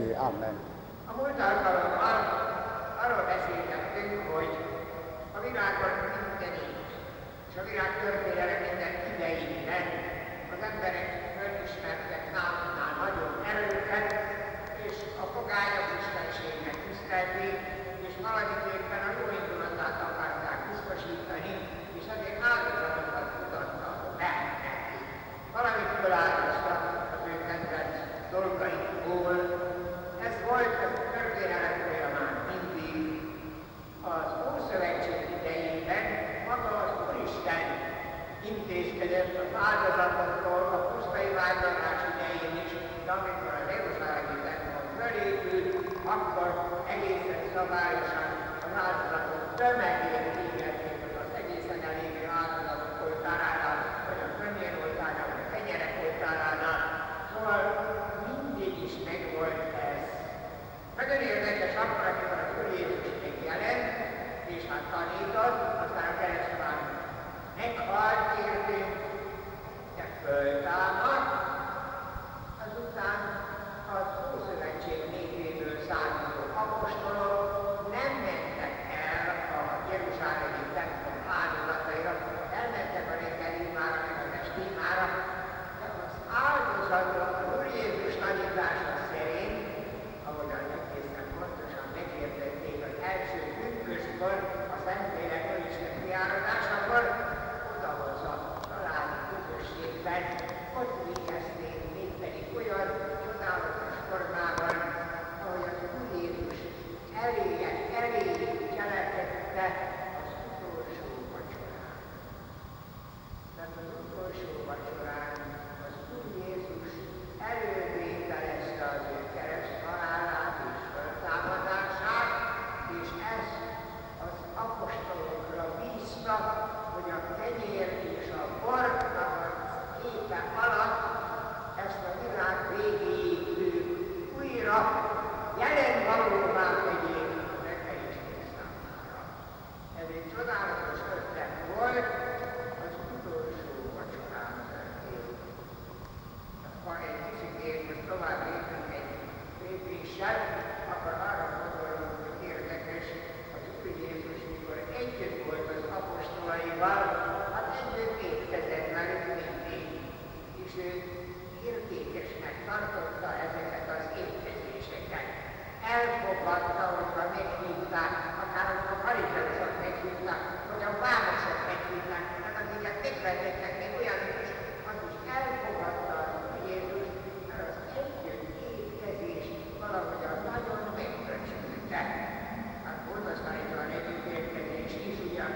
อีก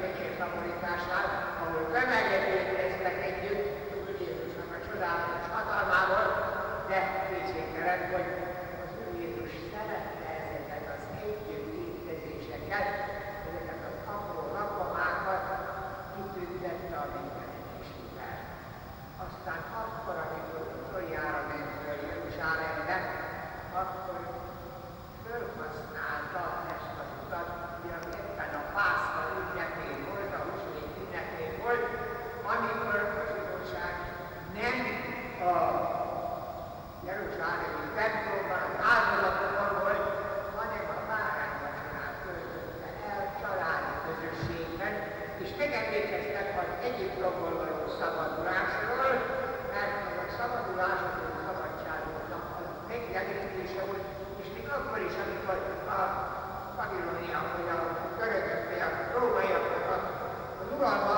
megközelítés takarítását, ahol tömegegyeztek együtt Jézusnak a csodálatos hatalmával, de kétségtelen, hogy az Úr Jézus szerette ezeket az együtt gyakorló szabadulásról, mert ez a szabadulás a szabadságunknak a megjelenítése volt, és még akkor is, amikor a babiloniak, vagy a görögök, vagy a rómaiak, a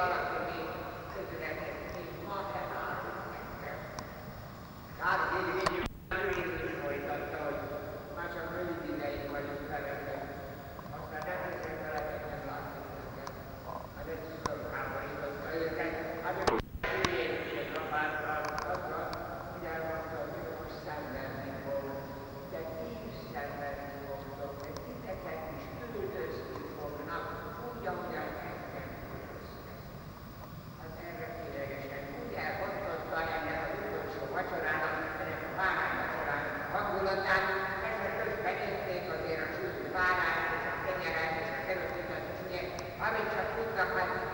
para amint csak tudnak menni.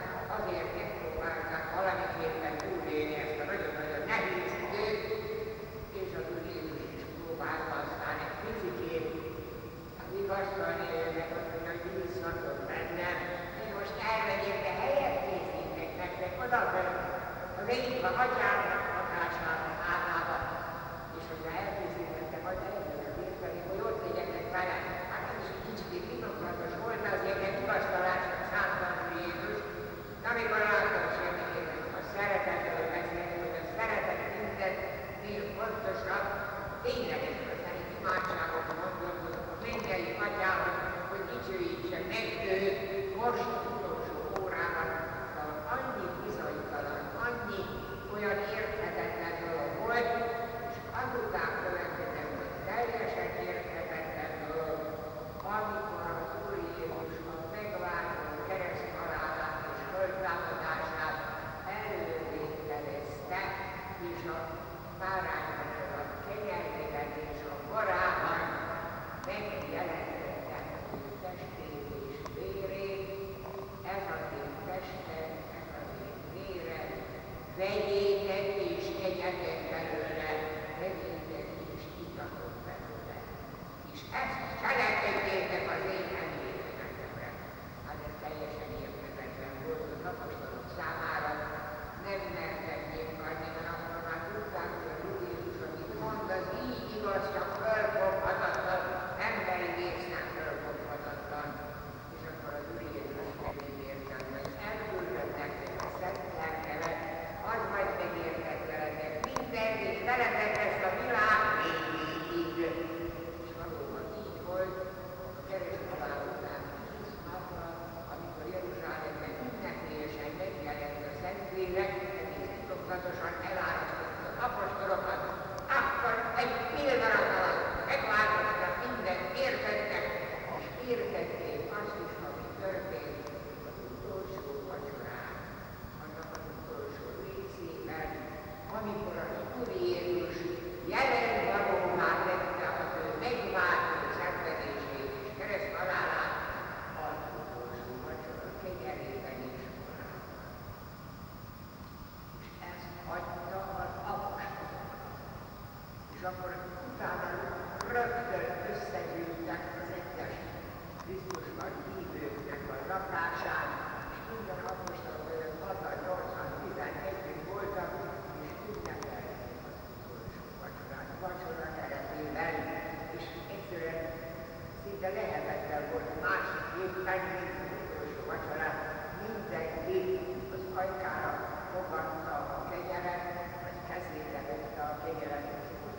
de lehetetlen volt másik évben nézni utolsó vacsorát, minden év az ajkára fogadta a kenyeret, vagy kezére vette a kenyeret, és akkor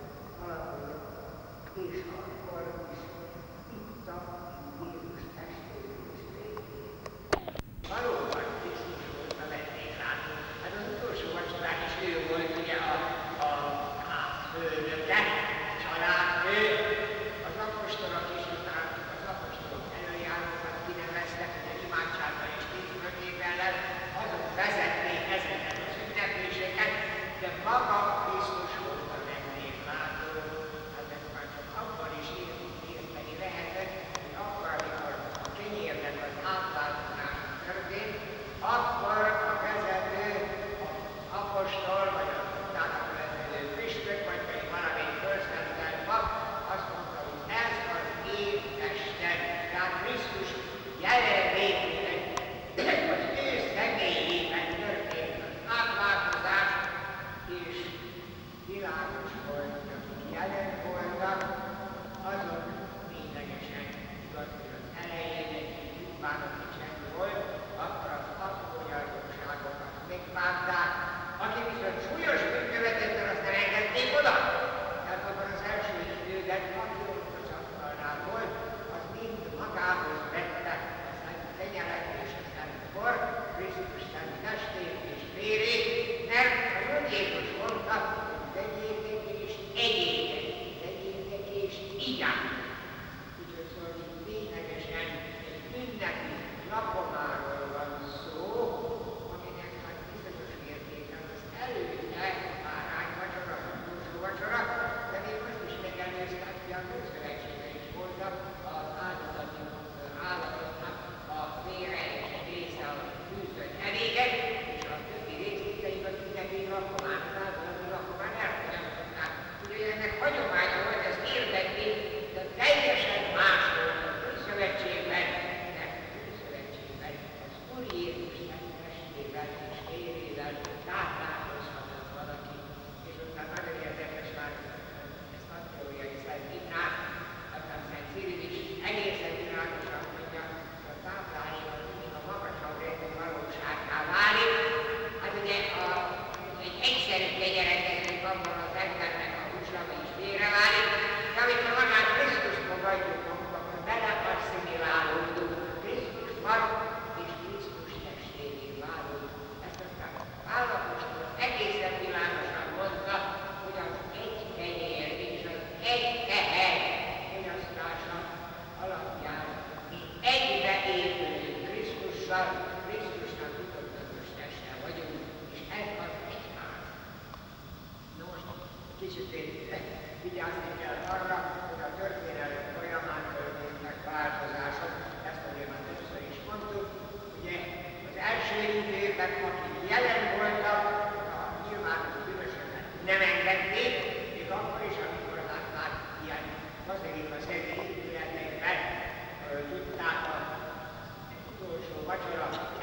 és akkor is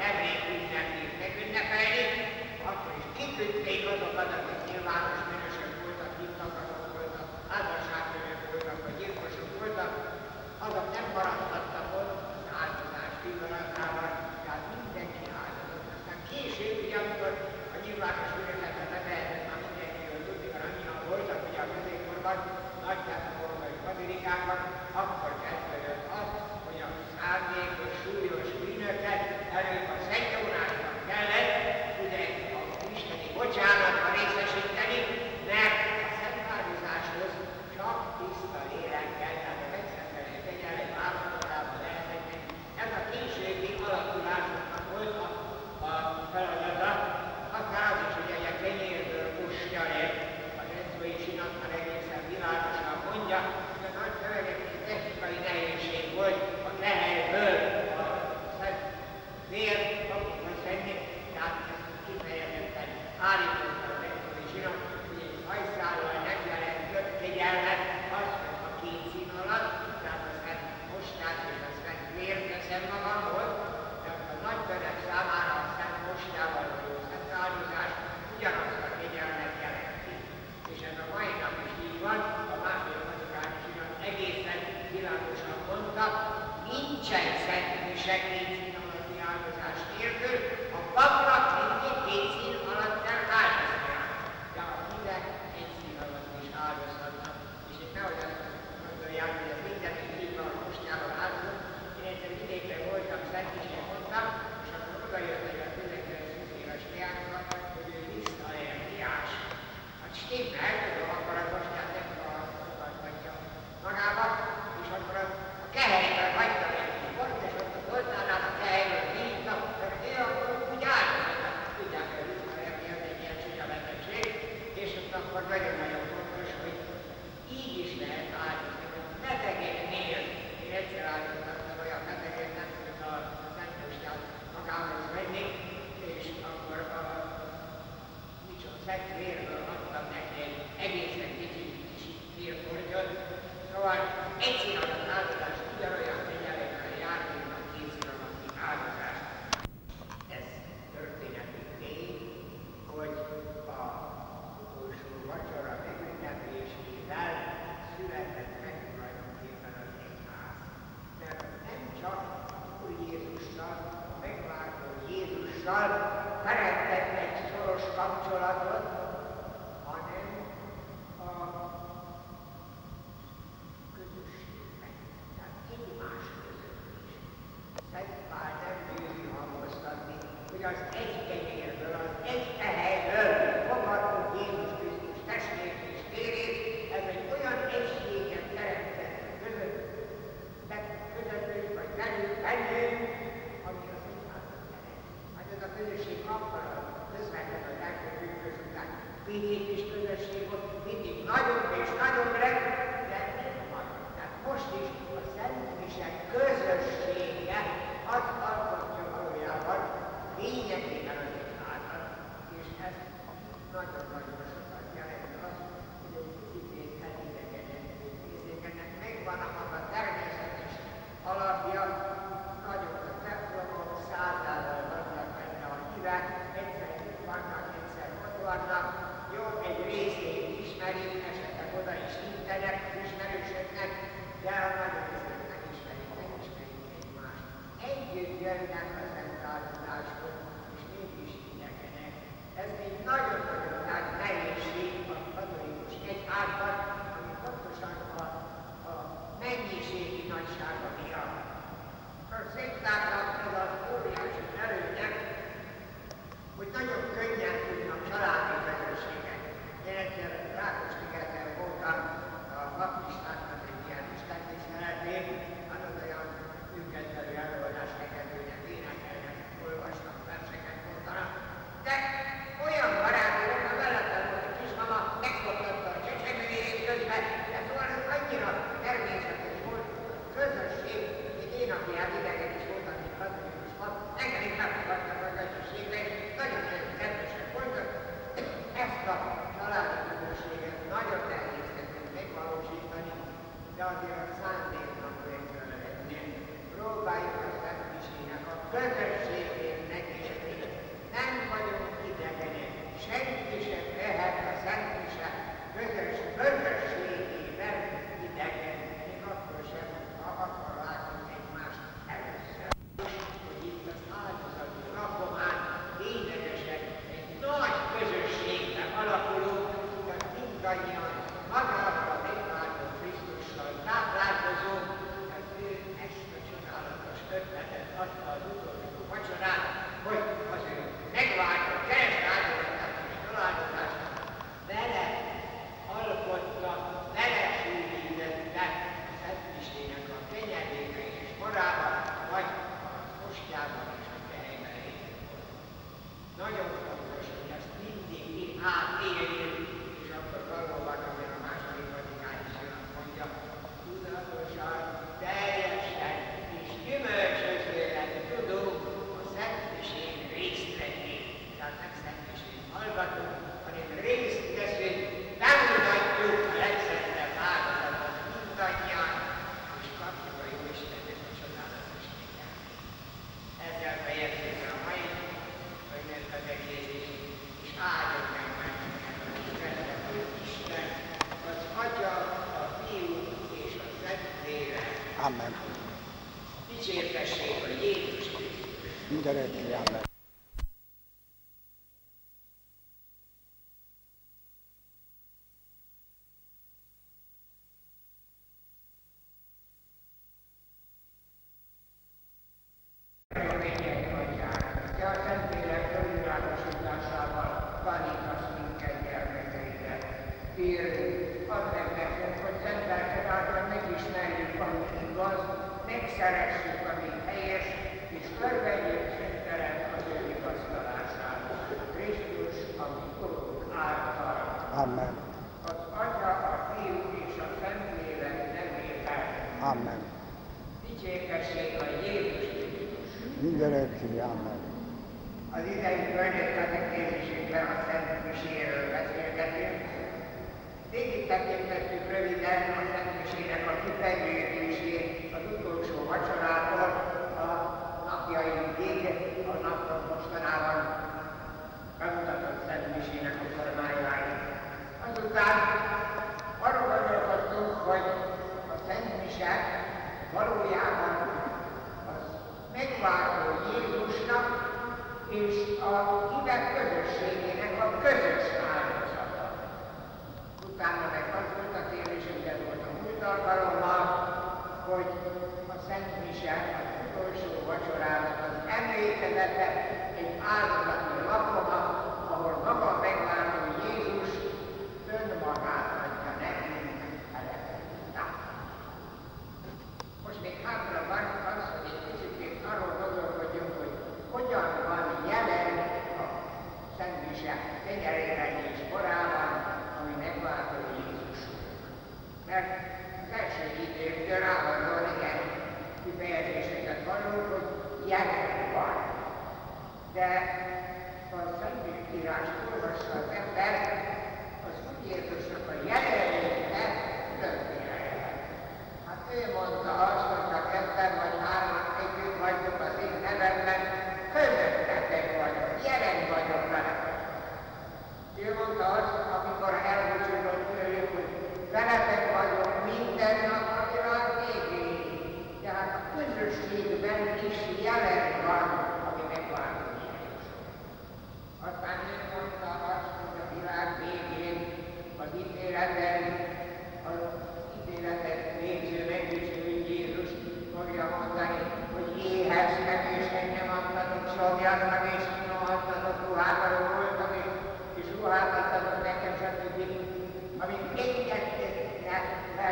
emlékünnepét megünnepelni, akkor is kiküldték azokat, akik nyilvános bűnösök voltak, kittakarok voltak, házasságtörők voltak, vagy gyilkosok voltak, azok nem maradhattak az áldozás pillanatában, tehát mindenki áldozott. Aztán később, a nyilvános bűnöket nem lehetett már mindenkiről tudni, mert annyian voltak, ugye a középkorban, nagy tehát a borgai bazilikákban, akkor kezdődött az, hogy a szándék nincsen szentmű segédszínalatti áldozás nélkül, a papnak mindig két szín alatt kell áldoznia. De a hívek két szín alatt is áldozhatnak. És itt nehogy azt gondolják, hogy ez mindenki hívva a mostjában áldozat. Én egyszer vidékre voltam, szent is mondtam, és akkor oda jött egy a 19 éves diáknak, hogy ő visszaerdiás. Hát stimmel, emberek vérről. Panama. Thank you. not being Mindenek Az idei Földét megkérdésében a Szent Miséről beszélgetünk. Végig tekintettük röviden a Szent Misének a kifejlődését az utolsó vacsorától a napjainkig, a naptól mostanában bemutatott Szent Misének a formájáit. Azután arra gondolkoztunk, hogy a Szent Mise valójában megváró Jézusnak és a hívek közösségének a közös áldozata. Utána meg az volt a kérdésünkben volt a múlt alkalommal, hogy a Szent Mise az utolsó vacsorának az emlékezete egy áldozat